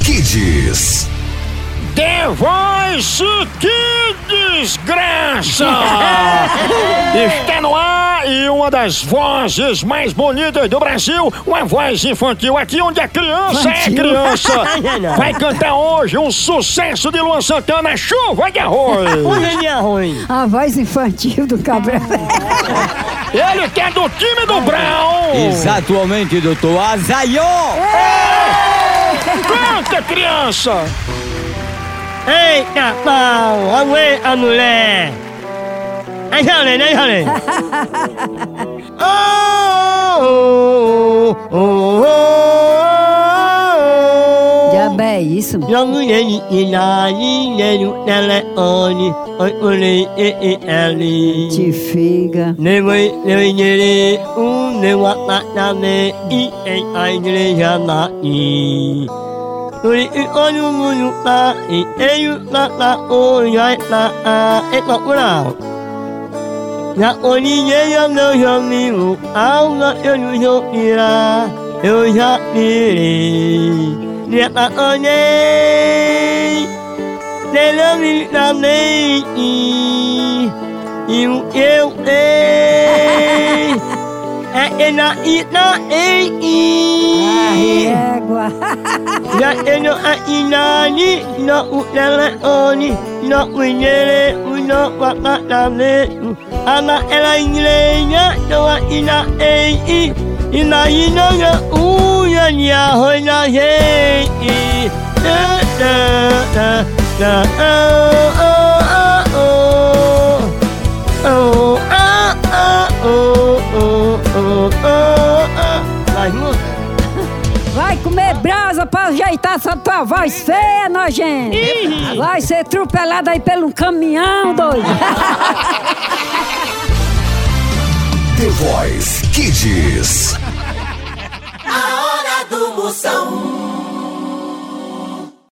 Kids. The Voice que desgraça! Está no ar e uma das vozes mais bonitas do Brasil, uma voz infantil aqui onde a criança é criança. Vai cantar hoje um sucesso de Luan Santana, Chuva de Arroz. De arroz? A voz infantil do Cabral. Ele que é do time do Brown. Exatamente, doutor Azaió! Canta, criança. Eita, pau! Aguê, a mulher! Aí, Jalen, aí, Jalen! Oh, oh, oh, oh, isso? Jogo ele na no telefone, olhei, e, e, ali. Te figa. Levei, levei, nele, um, levou a patame, e, em, a igreja e. Oi, e, olha o mundo lá, e, e, lá, lá, oi, ai, ah, e, olhei, eu não já me o alma, eu não já irá, eu já irei. Já olhei, Nela me damei, e o eu ei. É na ina ei. Égua. Ya eno a inani no utelefoni no winere uno wakatame ama ela inglenya no a ina ei oh oh oh oh Vai, comer brasa pra ajeitar essa tua voz feia, nojenta. Vai ser atropelada aí pelo caminhão, doido. The Voice Kids. A hora do Moção.